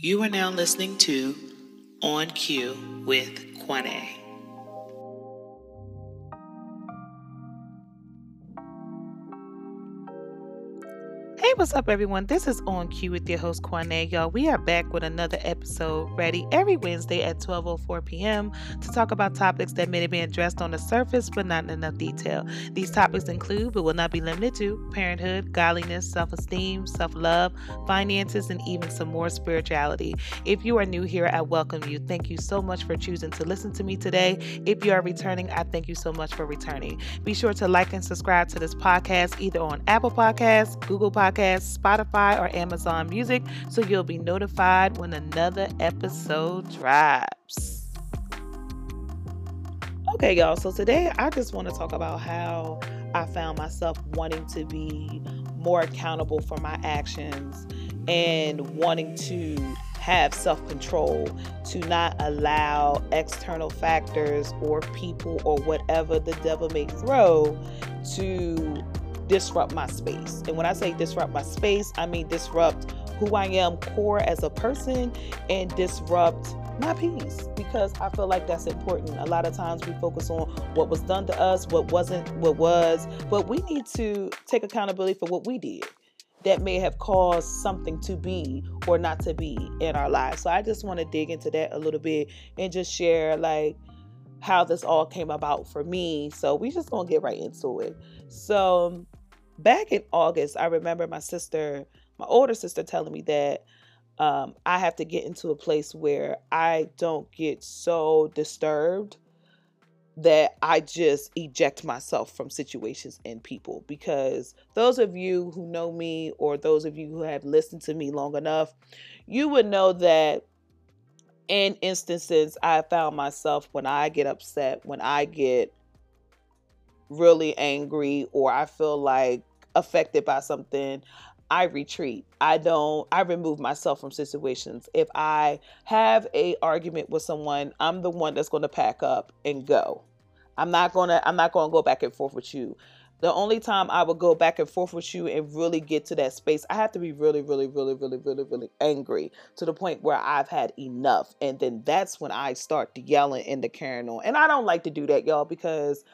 You are now listening to On Cue with Quane. What's up, everyone? This is On Cue with your host, Quane. Y'all, we are back with another episode ready every Wednesday at 12.04 p.m. to talk about topics that may have been addressed on the surface but not in enough detail. These topics include, but will not be limited to, parenthood, godliness, self-esteem, self-love, finances, and even some more spirituality. If you are new here, I welcome you. Thank you so much for choosing to listen to me today. If you are returning, I thank you so much for returning. Be sure to like and subscribe to this podcast either on Apple Podcasts, Google Podcasts, Spotify, or Amazon Music so you'll be notified when another episode drops. Okay, y'all, so today I just want to talk about how I found myself wanting to be more accountable for my actions and wanting to have self control to not allow external factors or people or whatever the devil may throw to disrupt my space. And when I say disrupt my space, I mean disrupt who I am core as a person and disrupt my peace because I feel like that's important. A lot of times we focus on what was done to us, what wasn't, what was, but we need to take accountability for what we did that may have caused something to be or not to be in our lives. So I just want to dig into that a little bit and just share like how this all came about for me. So we just gonna get right into it. So back in August, I remember my sister, my older sister, telling me that um, I have to get into a place where I don't get so disturbed that I just eject myself from situations and people. Because those of you who know me, or those of you who have listened to me long enough, you would know that in instances I found myself when I get upset, when I get really angry, or I feel like affected by something, I retreat. I don't I remove myself from situations. If I have a argument with someone, I'm the one that's going to pack up and go. I'm not going to I'm not going to go back and forth with you. The only time I would go back and forth with you and really get to that space, I have to be really, really, really, really, really, really angry to the point where I've had enough. And then that's when I start yelling and the carrying on. And I don't like to do that, y'all, because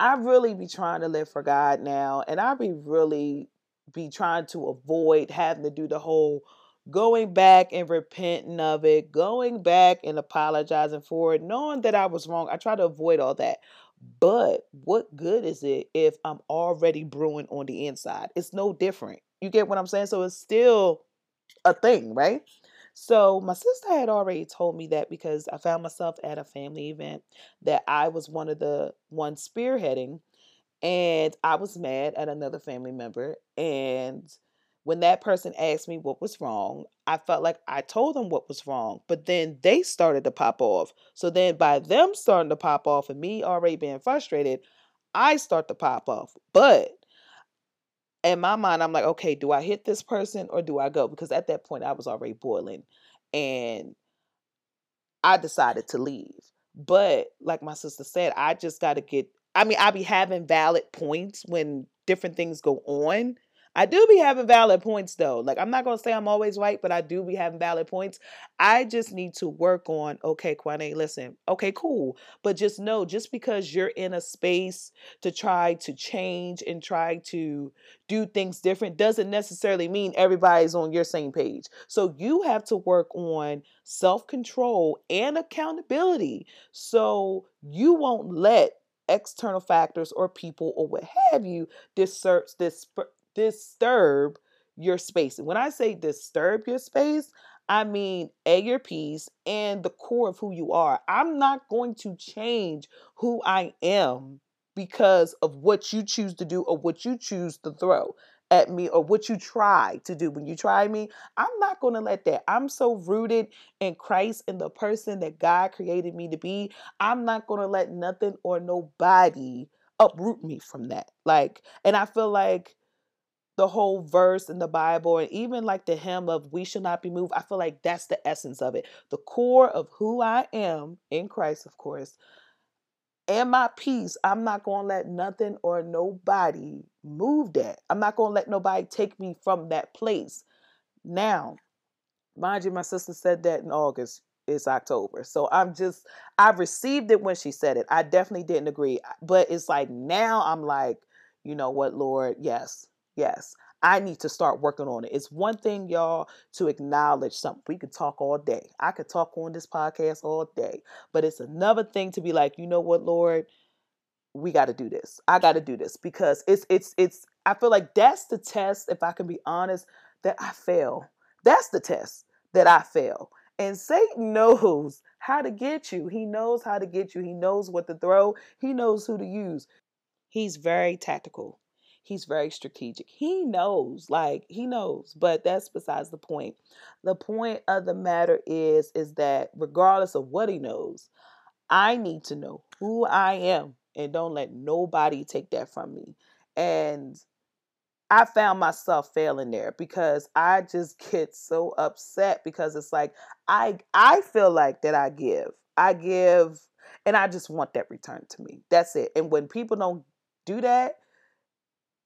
I really be trying to live for God now, and I be really be trying to avoid having to do the whole going back and repenting of it, going back and apologizing for it, knowing that I was wrong. I try to avoid all that. But what good is it if I'm already brewing on the inside? It's no different. You get what I'm saying? So it's still a thing, right? So my sister had already told me that because I found myself at a family event that I was one of the ones spearheading and I was mad at another family member and when that person asked me what was wrong, I felt like I told them what was wrong, but then they started to pop off. So then by them starting to pop off and me already being frustrated, I start to pop off. But in my mind, I'm like, okay, do I hit this person or do I go? Because at that point, I was already boiling and I decided to leave. But like my sister said, I just got to get, I mean, I be having valid points when different things go on I do be having valid points though. Like I'm not gonna say I'm always right, but I do be having valid points. I just need to work on okay, Quane, listen, okay, cool. But just know just because you're in a space to try to change and try to do things different doesn't necessarily mean everybody's on your same page. So you have to work on self-control and accountability so you won't let external factors or people or what have you disturb this disturb your space. And when I say disturb your space, I mean A, your peace and the core of who you are. I'm not going to change who I am because of what you choose to do or what you choose to throw at me or what you try to do when you try me. I'm not going to let that. I'm so rooted in Christ and the person that God created me to be. I'm not going to let nothing or nobody uproot me from that. Like, and I feel like the whole verse in the Bible and even like the hymn of we shall not be moved. I feel like that's the essence of it. The core of who I am in Christ, of course, and my peace. I'm not going to let nothing or nobody move that. I'm not going to let nobody take me from that place. Now, Mind you, my sister said that in August. It's October. So I'm just, I received it when she said it. I definitely didn't agree. But it's like now I'm like, you know what, Lord? Yes, yes. I need to start working on it. It's one thing, y'all, to acknowledge something. We could talk all day. I could talk on this podcast all day. But it's another thing to be like, you know what, Lord? We got to do this. I got to do this because it's it's it's I feel like that's the test if I can be honest that I fail. That's the test that I fail. And Satan knows how to get you. He knows how to get you. He knows what to throw. He knows who to use. He's very tactical. He's very strategic. He knows, like he knows, but that's besides the point. The point of the matter is is that regardless of what he knows, I need to know who I am and don't let nobody take that from me. And I found myself failing there because I just get so upset because it's like I I feel like that I give. I give and I just want that return to me. That's it. And when people don't do that,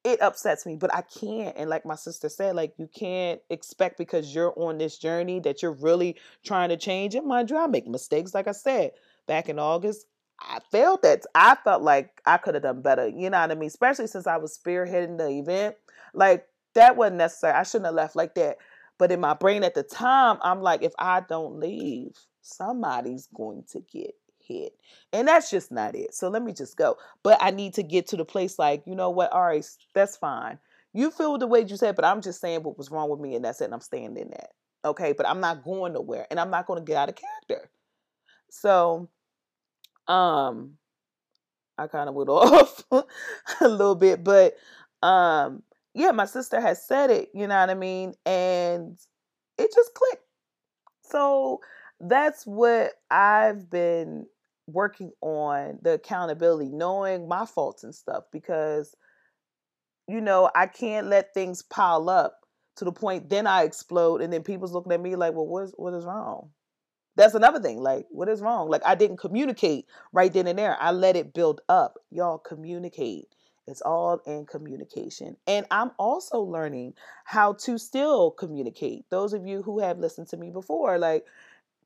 it upsets me, but I can't. And like my sister said, like you can't expect because you're on this journey that you're really trying to change it. Mind you, I make mistakes. Like I said, back in August, I felt that I felt like I could have done better. You know what I mean? Especially since I was spearheading the event. Like that wasn't necessary. I shouldn't have left like that. But in my brain at the time, I'm like, if I don't leave, somebody's going to get hit. And that's just not it. So let me just go. But I need to get to the place like, you know what? All right, that's fine. You feel the way you said, but I'm just saying what was wrong with me, and that's it. And I'm staying in that. Okay, but I'm not going nowhere, and I'm not going to get out of character. So um, I kind of went off a little bit, but um, yeah, my sister has said it, you know what I mean? And it just clicked. So that's what I've been working on the accountability, knowing my faults and stuff, because, you know, I can't let things pile up to the point then I explode and then people's looking at me like, well, what is, what is wrong? That's another thing. Like, what is wrong? Like, I didn't communicate right then and there. I let it build up. Y'all communicate. It's all in communication. And I'm also learning how to still communicate. Those of you who have listened to me before, like,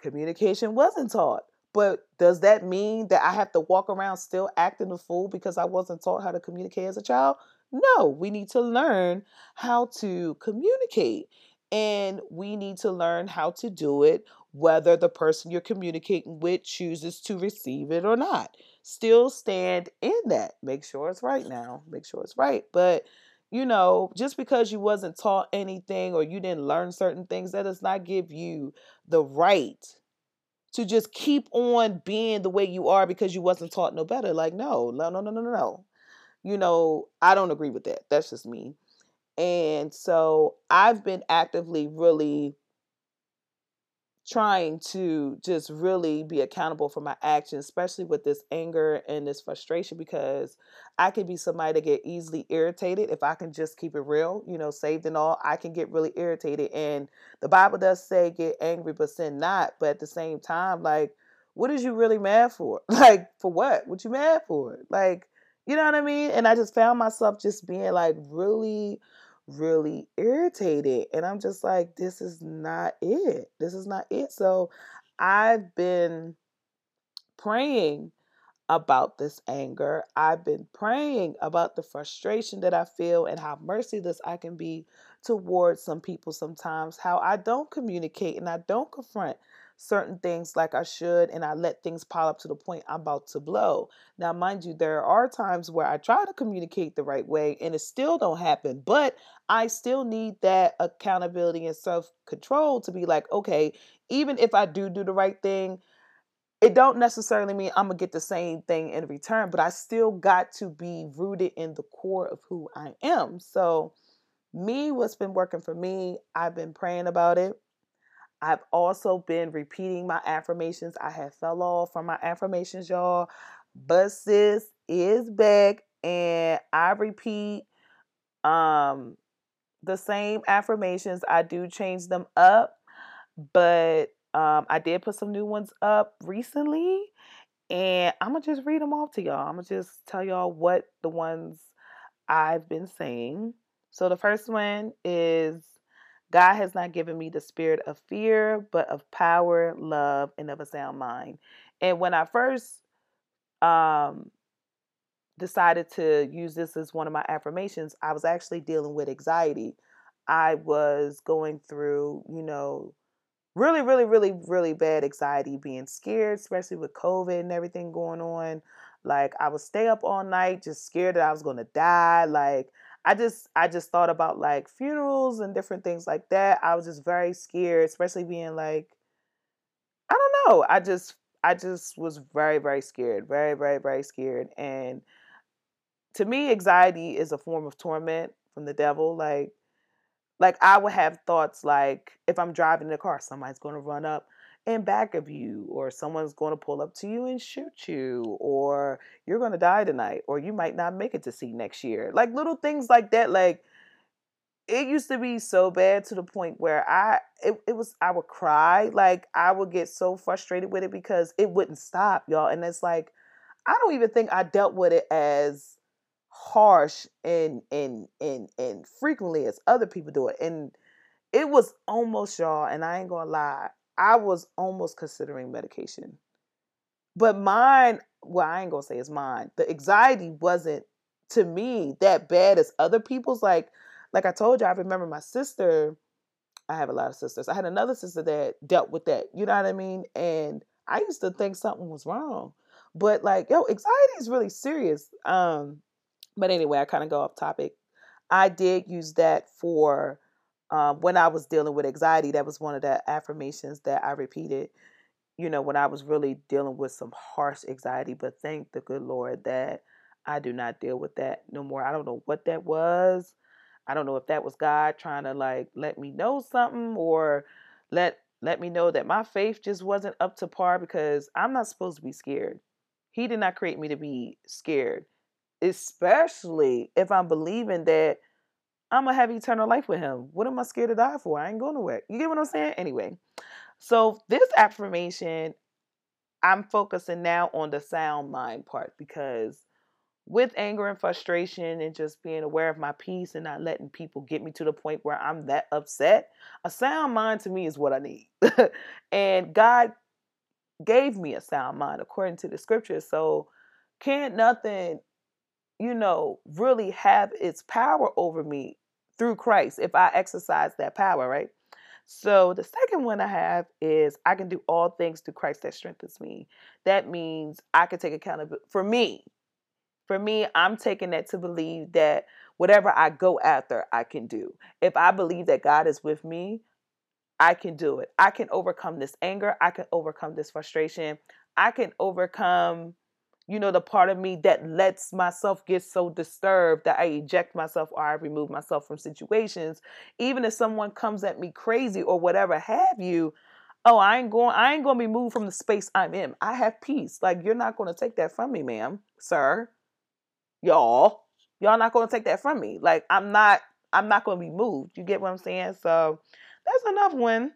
communication wasn't taught. But does that mean that I have to walk around still acting a fool because I wasn't taught how to communicate as a child? No, we need to learn how to communicate and we need to learn how to do it whether the person you're communicating with chooses to receive it or not. Still stand in that. Make sure it's right now. Make sure it's right. But you know, just because you wasn't taught anything or you didn't learn certain things, that does not give you the right to just keep on being the way you are because you wasn't taught no better. Like, no, no, no, no, no, no. You know, I don't agree with that. That's just me. And so I've been actively really trying to just really be accountable for my actions, especially with this anger and this frustration, because I can be somebody that get easily irritated if I can just keep it real, you know, saved and all. I can get really irritated, and the Bible does say get angry but sin not. But at the same time, like, what is you really mad for? Like, for what? What you mad for? Like, you know what I mean? And I just found myself just being like really really irritated. And I'm just like, this is not it. This is not it. So I've been praying about this anger. I've been praying about the frustration that I feel and how merciless I can be towards some people sometimes, how I don't communicate and I don't confront certain things like I should, and I let things pile up to the point I'm about to blow. Now, mind you, there are times where I try to communicate the right way and it still don't happen, but I still need that accountability and self control to be like, okay, even if I do do the right thing, it don't necessarily mean I'm gonna get the same thing in return, but I still got to be rooted in the core of who I am. So, me, what's been working for me, I've been praying about it. I've also been repeating my affirmations. I have fell off from my affirmations, y'all. But sis is back and I repeat um the same affirmations. I do change them up, but um I did put some new ones up recently and I'm gonna just read them off to y'all. I'm gonna just tell y'all what the ones I've been saying. So the first one is God has not given me the spirit of fear, but of power, love, and of a sound mind. And when I first um, decided to use this as one of my affirmations, I was actually dealing with anxiety. I was going through, you know, really, really, really, really bad anxiety, being scared, especially with COVID and everything going on. Like I would stay up all night, just scared that I was gonna die. Like I just I just thought about like funerals and different things like that. I was just very scared, especially being like I don't know. I just I just was very very scared, very very very scared. And to me, anxiety is a form of torment from the devil. Like like I would have thoughts like if I'm driving in a car, somebody's going to run up in back of you or someone's going to pull up to you and shoot you or you're going to die tonight or you might not make it to see next year. Like little things like that like it used to be so bad to the point where I it, it was I would cry like I would get so frustrated with it because it wouldn't stop y'all and it's like I don't even think I dealt with it as harsh and and and and frequently as other people do it and it was almost y'all and I ain't gonna lie I was almost considering medication. But mine well I ain't gonna say it's mine the anxiety wasn't to me that bad as other people's. Like like I told you I remember my sister I have a lot of sisters. I had another sister that dealt with that you know what I mean? And I used to think something was wrong. But like yo anxiety is really serious. Um but anyway, I kind of go off topic. I did use that for um, when I was dealing with anxiety. That was one of the affirmations that I repeated, you know, when I was really dealing with some harsh anxiety. But thank the good Lord that I do not deal with that no more. I don't know what that was. I don't know if that was God trying to like let me know something or let let me know that my faith just wasn't up to par because I'm not supposed to be scared. He did not create me to be scared especially if I'm believing that I'm gonna have eternal life with him. What am I scared to die for? I ain't going nowhere. You get what I'm saying? Anyway, so this affirmation, I'm focusing now on the sound mind part because with anger and frustration and just being aware of my peace and not letting people get me to the point where I'm that upset, a sound mind to me is what I need. and God gave me a sound mind according to the scriptures. So can't nothing you know, really have its power over me through Christ if I exercise that power, right? So the second one I have is I can do all things through Christ that strengthens me. That means I can take accountability for me. For me, I'm taking that to believe that whatever I go after, I can do. If I believe that God is with me, I can do it. I can overcome this anger. I can overcome this frustration. I can overcome you know, the part of me that lets myself get so disturbed that I eject myself or I remove myself from situations. Even if someone comes at me crazy or whatever have you, oh, I ain't going, I ain't gonna be moved from the space I'm in. I have peace. Like you're not gonna take that from me, ma'am, sir, y'all. Y'all not gonna take that from me. Like I'm not, I'm not gonna be moved. You get what I'm saying? So that's enough one.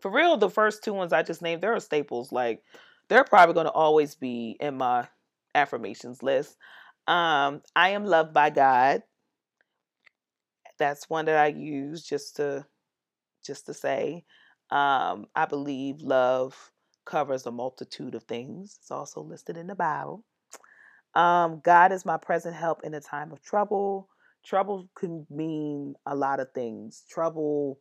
For real, the first two ones I just named, they're staples. Like they're probably going to always be in my affirmations list. Um, I am loved by God. That's one that I use just to just to say. Um, I believe love covers a multitude of things. It's also listed in the Bible. Um, God is my present help in a time of trouble. Trouble can mean a lot of things. Trouble,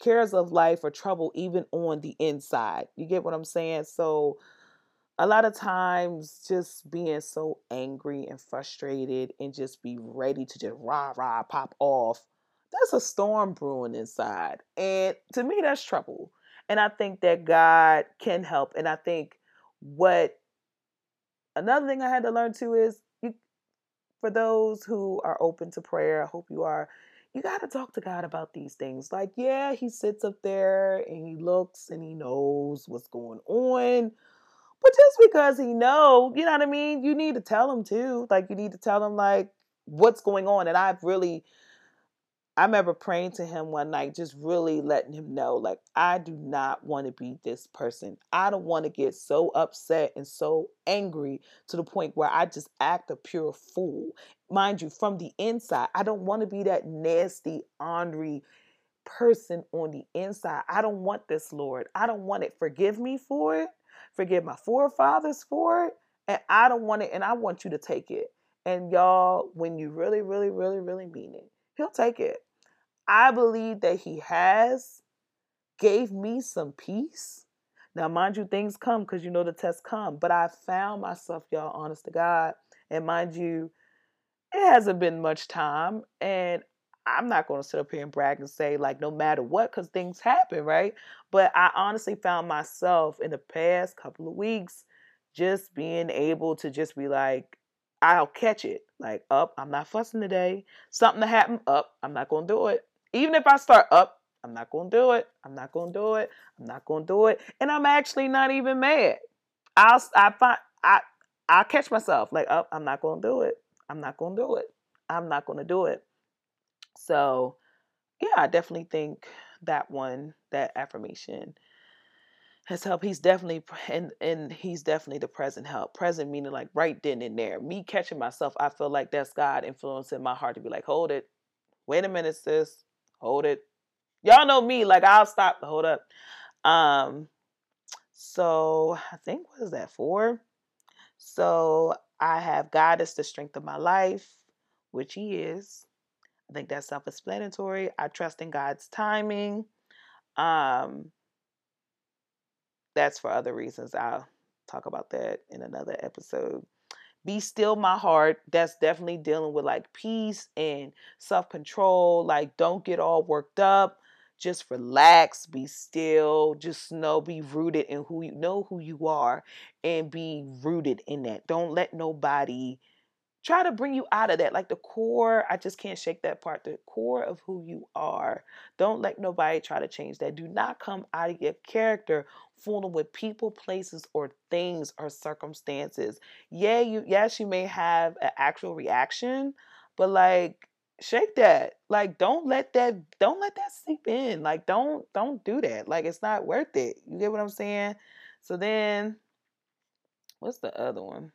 cares of life, or trouble even on the inside. You get what I'm saying? So a lot of times just being so angry and frustrated and just be ready to just rah rah pop off that's a storm brewing inside and to me that's trouble and i think that god can help and i think what another thing i had to learn too is you for those who are open to prayer i hope you are you got to talk to god about these things like yeah he sits up there and he looks and he knows what's going on but just because he know, you know what I mean? You need to tell him too. Like you need to tell him like what's going on. And I've really I remember praying to him one night, just really letting him know, like, I do not want to be this person. I don't want to get so upset and so angry to the point where I just act a pure fool. Mind you, from the inside, I don't want to be that nasty, ornery, person on the inside. I don't want this, Lord. I don't want it. Forgive me for it. Forgive my forefathers for it. And I don't want it. And I want you to take it. And y'all, when you really, really, really, really mean it, He'll take it. I believe that He has gave me some peace. Now, mind you, things come because you know the tests come. But I found myself, y'all, honest to God. And mind you, it hasn't been much time. And I'm not going to sit up here and brag and say, like, no matter what, because things happen, right? But I honestly found myself in the past couple of weeks just being able to just be like, I'll catch it. Like, up, I'm not fussing today. Something to happen, up, I'm not going to do it. Even if I start up, I'm not going to do it. I'm not going to do it. I'm not going to do it. And I'm actually not even mad. I'll, I find, I, I catch myself like, oh, I'm not going to do it. I'm not going to do it. I'm not going to do it. So, yeah, I definitely think that one, that affirmation has helped. He's definitely and and he's definitely the present help. Present meaning like right then and there. Me catching myself, I feel like that's God influencing my heart to be like, hold it. Wait a minute, sis. Hold it. Y'all know me, like I'll stop. Hold up. Um, so I think what is that for? So I have God as the strength of my life, which He is. I think that's self-explanatory. I trust in God's timing. Um, that's for other reasons. I'll talk about that in another episode. Be still my heart. That's definitely dealing with like peace and self-control. Like don't get all worked up. Just relax, be still, just know, be rooted in who you know who you are and be rooted in that. Don't let nobody try to bring you out of that. Like the core, I just can't shake that part. The core of who you are. Don't let nobody try to change that. Do not come out of your character fooling with people, places, or things or circumstances. Yeah, you yes, you may have an actual reaction, but like shake that. Like don't let that don't let that seep in. Like don't don't do that. Like it's not worth it. You get what I'm saying? So then what's the other one?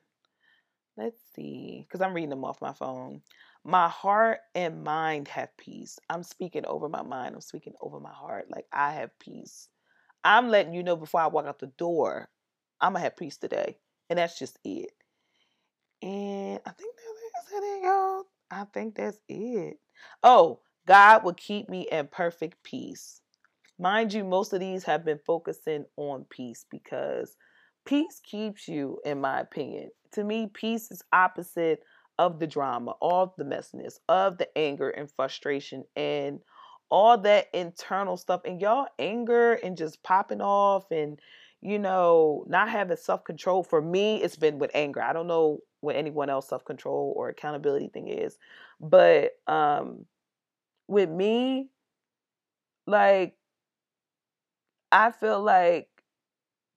Let's see, because I'm reading them off my phone. My heart and mind have peace. I'm speaking over my mind. I'm speaking over my heart. Like I have peace. I'm letting you know before I walk out the door, I'm gonna have peace today, and that's just it. And I think that's it, y'all. I think that's it. Oh, God will keep me in perfect peace. Mind you, most of these have been focusing on peace because peace keeps you, in my opinion. To me, peace is opposite of the drama, all the messiness, of the anger and frustration and all that internal stuff. And y'all anger and just popping off and you know, not having self control. For me, it's been with anger. I don't know what anyone else self control or accountability thing is, but um, with me, like I feel like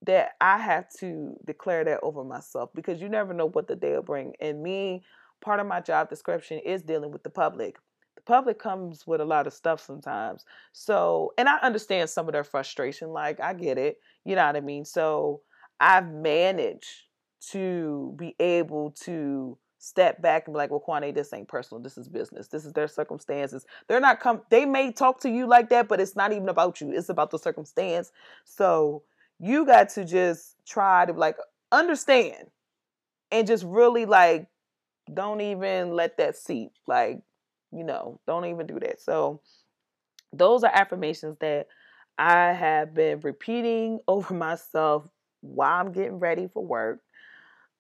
that I have to declare that over myself because you never know what the day will bring. And me, part of my job description is dealing with the public. The public comes with a lot of stuff sometimes. So, and I understand some of their frustration. Like, I get it. You know what I mean? So, I've managed to be able to step back and be like, well, Kwani, this ain't personal. This is business. This is their circumstances. They're not come. They may talk to you like that, but it's not even about you. It's about the circumstance. So you got to just try to like understand and just really like don't even let that seep like you know don't even do that. So those are affirmations that i have been repeating over myself while i'm getting ready for work.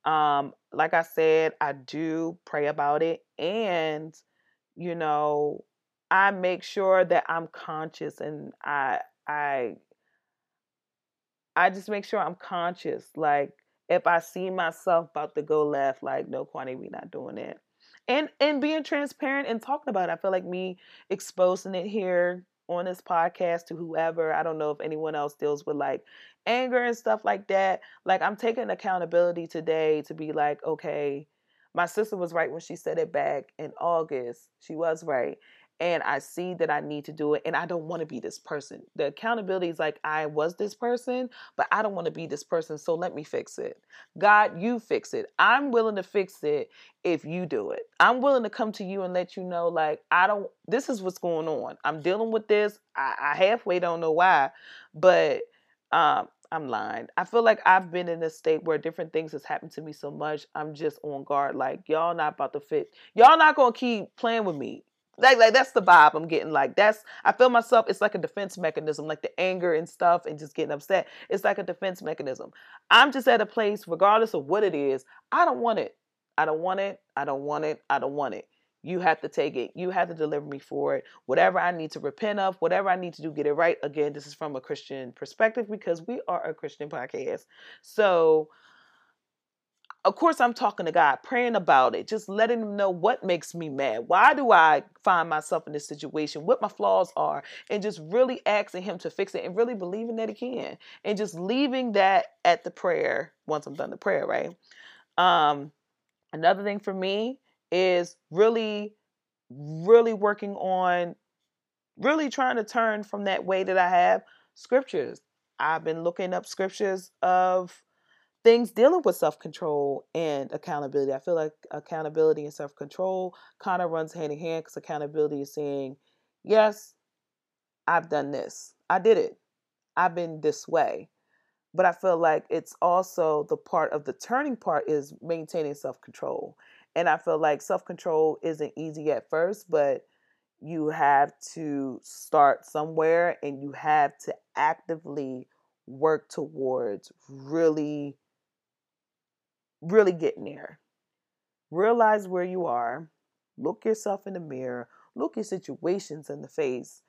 Um like i said i do pray about it and you know i make sure that i'm conscious and i i I just make sure I'm conscious. Like if I see myself about to go left, like no, Kwani, we not doing it. And and being transparent and talking about it. I feel like me exposing it here on this podcast to whoever. I don't know if anyone else deals with like anger and stuff like that. Like I'm taking accountability today to be like, okay, my sister was right when she said it back in August. She was right. And I see that I need to do it and I don't want to be this person. The accountability is like I was this person, but I don't want to be this person, so let me fix it. God, you fix it. I'm willing to fix it if you do it. I'm willing to come to you and let you know like I don't this is what's going on. I'm dealing with this. I, I halfway don't know why, but um I'm lying. I feel like I've been in a state where different things has happened to me so much. I'm just on guard. Like y'all not about to fit. Y'all not gonna keep playing with me. Like, like that's the vibe I'm getting. Like that's I feel myself. It's like a defense mechanism, like the anger and stuff, and just getting upset. It's like a defense mechanism. I'm just at a place, regardless of what it is. I don't want it. I don't want it. I don't want it. I don't want it. You have to take it. You have to deliver me for it. Whatever I need to repent of, whatever I need to do, get it right. Again, this is from a Christian perspective because we are a Christian podcast. So of course i'm talking to god praying about it just letting him know what makes me mad. Why do i find myself in this situation what my flaws are and just really asking him to fix it and really believing that he can and just leaving that at the prayer once i'm done the prayer right? Um another thing for me is really really working on really trying to turn from that way that i have scriptures. I've been looking up scriptures of things dealing with self control and accountability. I feel like accountability and self control kind of runs hand in hand because accountability is saying, Yes, I've done this. I did it. I've been this way. But I feel like it's also the part of the turning part is maintaining self control. And I feel like self control isn't easy at first, but you have to start somewhere and you have to actively work towards really really getting there. Realize where you are, look yourself in the mirror, look your situations in the face,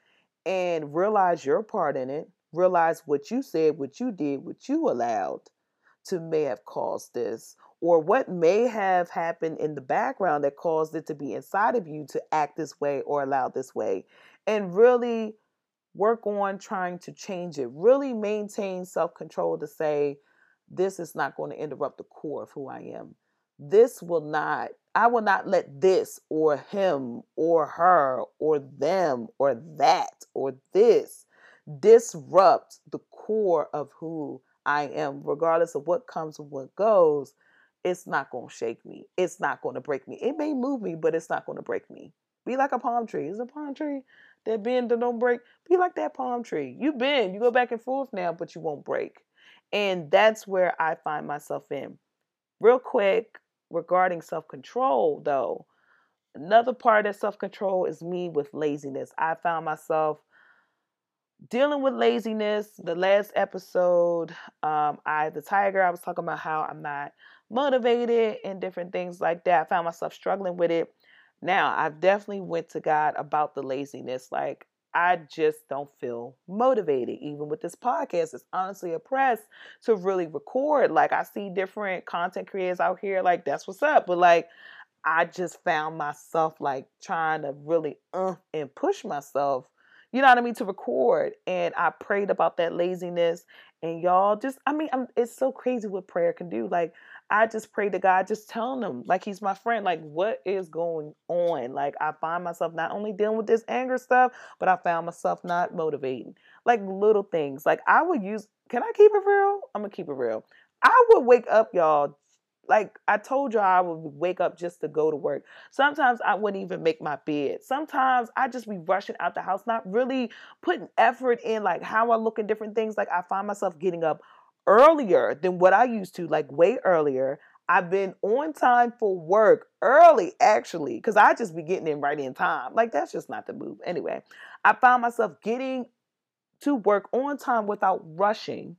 and realize your part in it. Realize what you said, what you did, what you allowed to may have caused this, or what may have happened in the background that caused it to be inside of you to act this way or allow this way. And really work on trying to change it. Really maintain self control to say, this is not going to interrupt the core of who I am. This will not, I will not let this or him or her or them or that or this disrupt the core of who I am, regardless of what comes and what goes. It's not going to shake me. It's not going to break me. It may move me, but it's not going to break me. Be like a palm tree. Is a palm tree that bend that don't break? Be like that palm tree. You bend, you go back and forth now, but you won't break. And that's where I find myself in. Real quick, regarding self control, though, another part of self control is me with laziness. I found myself dealing with laziness. The last episode, um, I the tiger, I was talking about how I'm not motivated and different things like that. I found myself struggling with it. Now I've definitely went to God about the laziness. Like I just don't feel motivated. Even with this podcast, it's honestly a press to really record. Like I see different content creators out here, like that's what's up. But like I just found myself like trying to really uh, and push myself, you know what I mean, to record. And I prayed about that laziness. And y'all just, I mean, I'm, it's so crazy what prayer can do. Like I just pray to God, just telling him, like he's my friend, like what is going on? Like I find myself not only dealing with this anger stuff, but I found myself not motivating. Like little things. Like I would use, can I keep it real? I'm gonna keep it real. I would wake up, y'all. Like I told y'all, I would wake up just to go to work. Sometimes I wouldn't even make my bed. Sometimes I just be rushing out the house, not really putting effort in like how I look at different things. Like I find myself getting up earlier than what I used to, like way earlier. I've been on time for work early, actually, because I just be getting in right in time. Like, that's just not the move. Anyway, I found myself getting to work on time without rushing,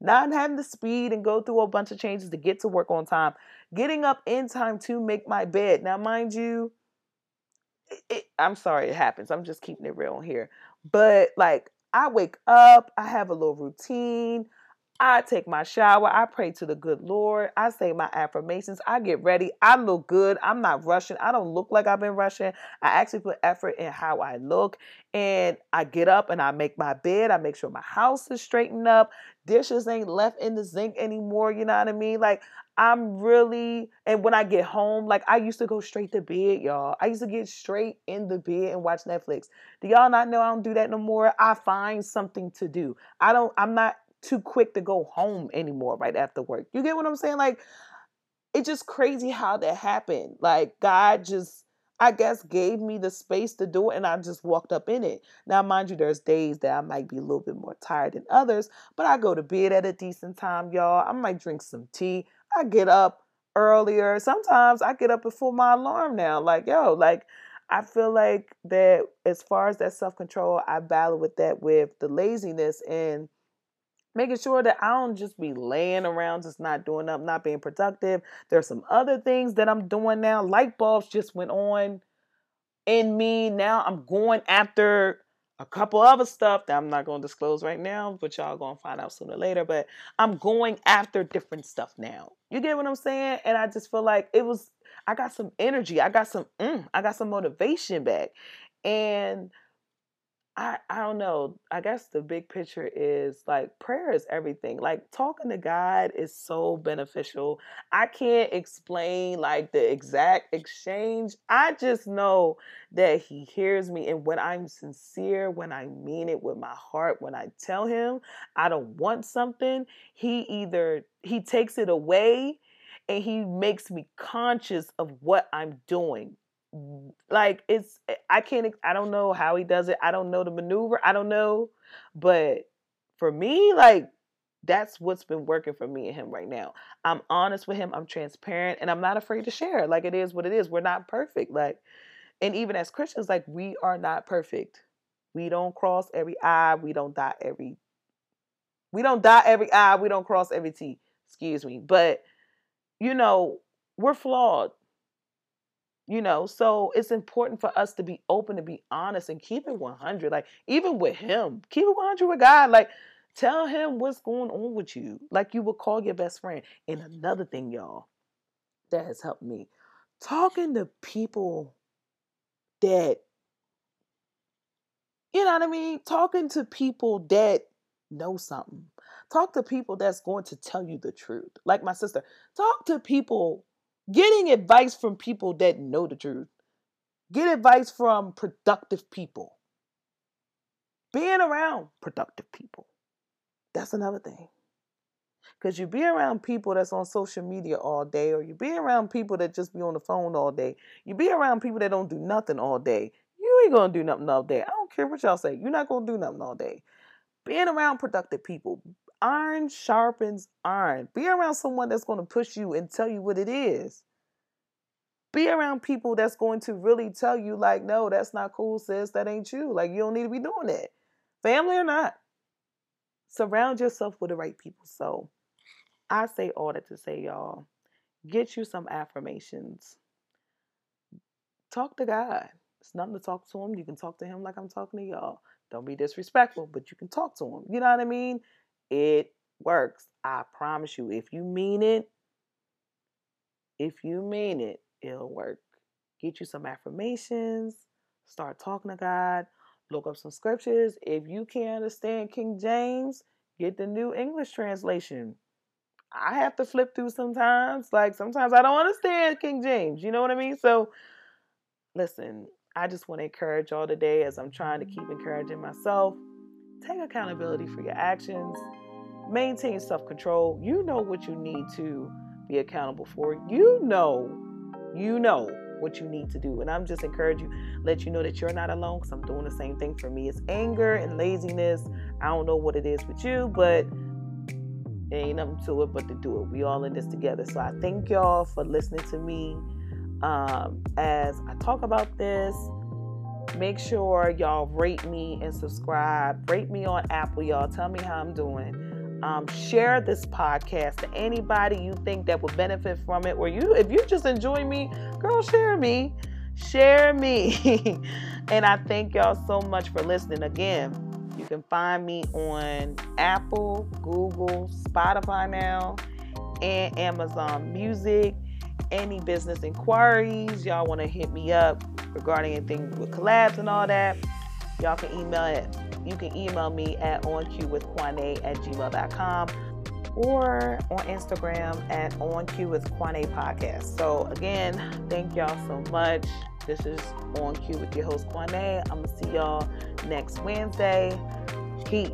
not having to speed and go through a bunch of changes to get to work on time, getting up in time to make my bed. Now, mind you, it, it, I'm sorry it happens. I'm just keeping it real here. But like, I wake up, I have a little routine. I take my shower. I pray to the good Lord. I say my affirmations. I get ready. I look good. I'm not rushing. I don't look like I've been rushing. I actually put effort in how I look. And I get up and I make my bed. I make sure my house is straightened up. Dishes ain't left in the sink anymore. You know what I mean? Like, I'm really, and when I get home, like I used to go straight to bed, y'all. I used to get straight in the bed and watch Netflix. Do y'all not know I don't do that no more? I find something to do. I don't, I'm not too quick to go home anymore right after work. You get what I'm saying? Like, it's just crazy how that happened. Like, God just, I guess, gave me the space to do it and I just walked up in it. Now, mind you, there's days that I might be a little bit more tired than others, but I go to bed at a decent time, y'all. I might drink some tea. I get up earlier. Sometimes I get up before my alarm now. Like, yo, like, I feel like that as far as that self control, I battle with that with the laziness and making sure that I don't just be laying around, just not doing up, not being productive. There's some other things that I'm doing now. Light bulbs just went on in me. Now I'm going after a couple other stuff that I'm not going to disclose right now, but y'all going to find out sooner or later. But I'm going after different stuff now. You get what I'm saying? And I just feel like it was, I got some energy. I got some, mm, I got some motivation back. And I I don't know. I guess the big picture is like prayer is everything. Like talking to God is so beneficial. I can't explain like the exact exchange. I just know that he hears me and when I'm sincere, when I mean it with my heart, when I tell him I don't want something, he either he takes it away and he makes me conscious of what I'm doing like it's eh, I can't I don't know how he does it. I don't know the maneuver. I don't know. But for me, like that's what's been working for me and him right now. I'm honest with him, I'm transparent, and I'm not afraid to share. Like it is what it is. We're not perfect. Like and even as Christians, like we are not perfect. We don't cross every I, we don't dot every we don't dot every I, we don't cross every T. Excuse me. But you know, we're flawed you know so it's important for us to be open to be honest and keep it 100 like even with him keep it 100 with god like tell him what's going on with you like you would call your best friend. And another thing y'all that has helped me talking to people that you know what i mean? Talking to people that know something. Talk to people that's going to tell you the truth. Like my sister talk to people Getting advice from people that know the truth. Get advice from productive people. Being around productive people. That's another thing. Because you be around people that's on social media all day, or you be around people that just be on the phone all day. You be around people that don't do nothing all day. You ain't gonna do nothing all day. I don't care what y'all say. You're not gonna do nothing all day. Being around productive people, iron sharpens iron. Be around someone that's going to push you and tell you what it is. Be around people that's going to really tell you, like, no, that's not cool, sis. That ain't you. Like, you don't need to be doing that. Family or not. Surround yourself with the right people. So I say all that to say, y'all, get you some affirmations. Talk to God. It's nothing to talk to him. You can talk to him like I'm talking to y'all. Don't be disrespectful, but you can talk to him. You know what I mean? It works. I promise you. If you mean it, if you mean it, it'll work. Get you some affirmations, start talking to God, look up some scriptures. If you can't understand King James, get the New English translation. I have to flip through sometimes. Like sometimes I don't understand King James. You know what I mean? So listen, I just want to encourage y'all today as I'm trying to keep encouraging myself. Take accountability for your actions maintain self control. You know what you need to be accountable for. You know, you know what you need to do. And I'm just encouraging you, let you know that you're not alone because I'm doing the same thing for me. It's anger and laziness. I don't know what it is with you, but it ain't nothing to it but to do it. We all in this together. So I thank y'all for listening to me um, as I talk about this. Make sure y'all rate me and subscribe. Rate me on Apple, y'all. Tell me how I'm doing um, share this podcast to anybody you think that would benefit from it or you if you just enjoy me girl share me share me and i thank y'all so much for listening again You can find me on Apple, Google, Spotify now, and Amazon Music. Any business inquiries, y'all want to hit me up regarding anything with collabs and all that, y'all can email it. You can email me at oncuewithquane at gmail.com or on Instagram at On Cue with Podcast. So again, thank y'all so much. This is On Cue with your host Quane. I'm gonna see y'all next Wednesday. Peace.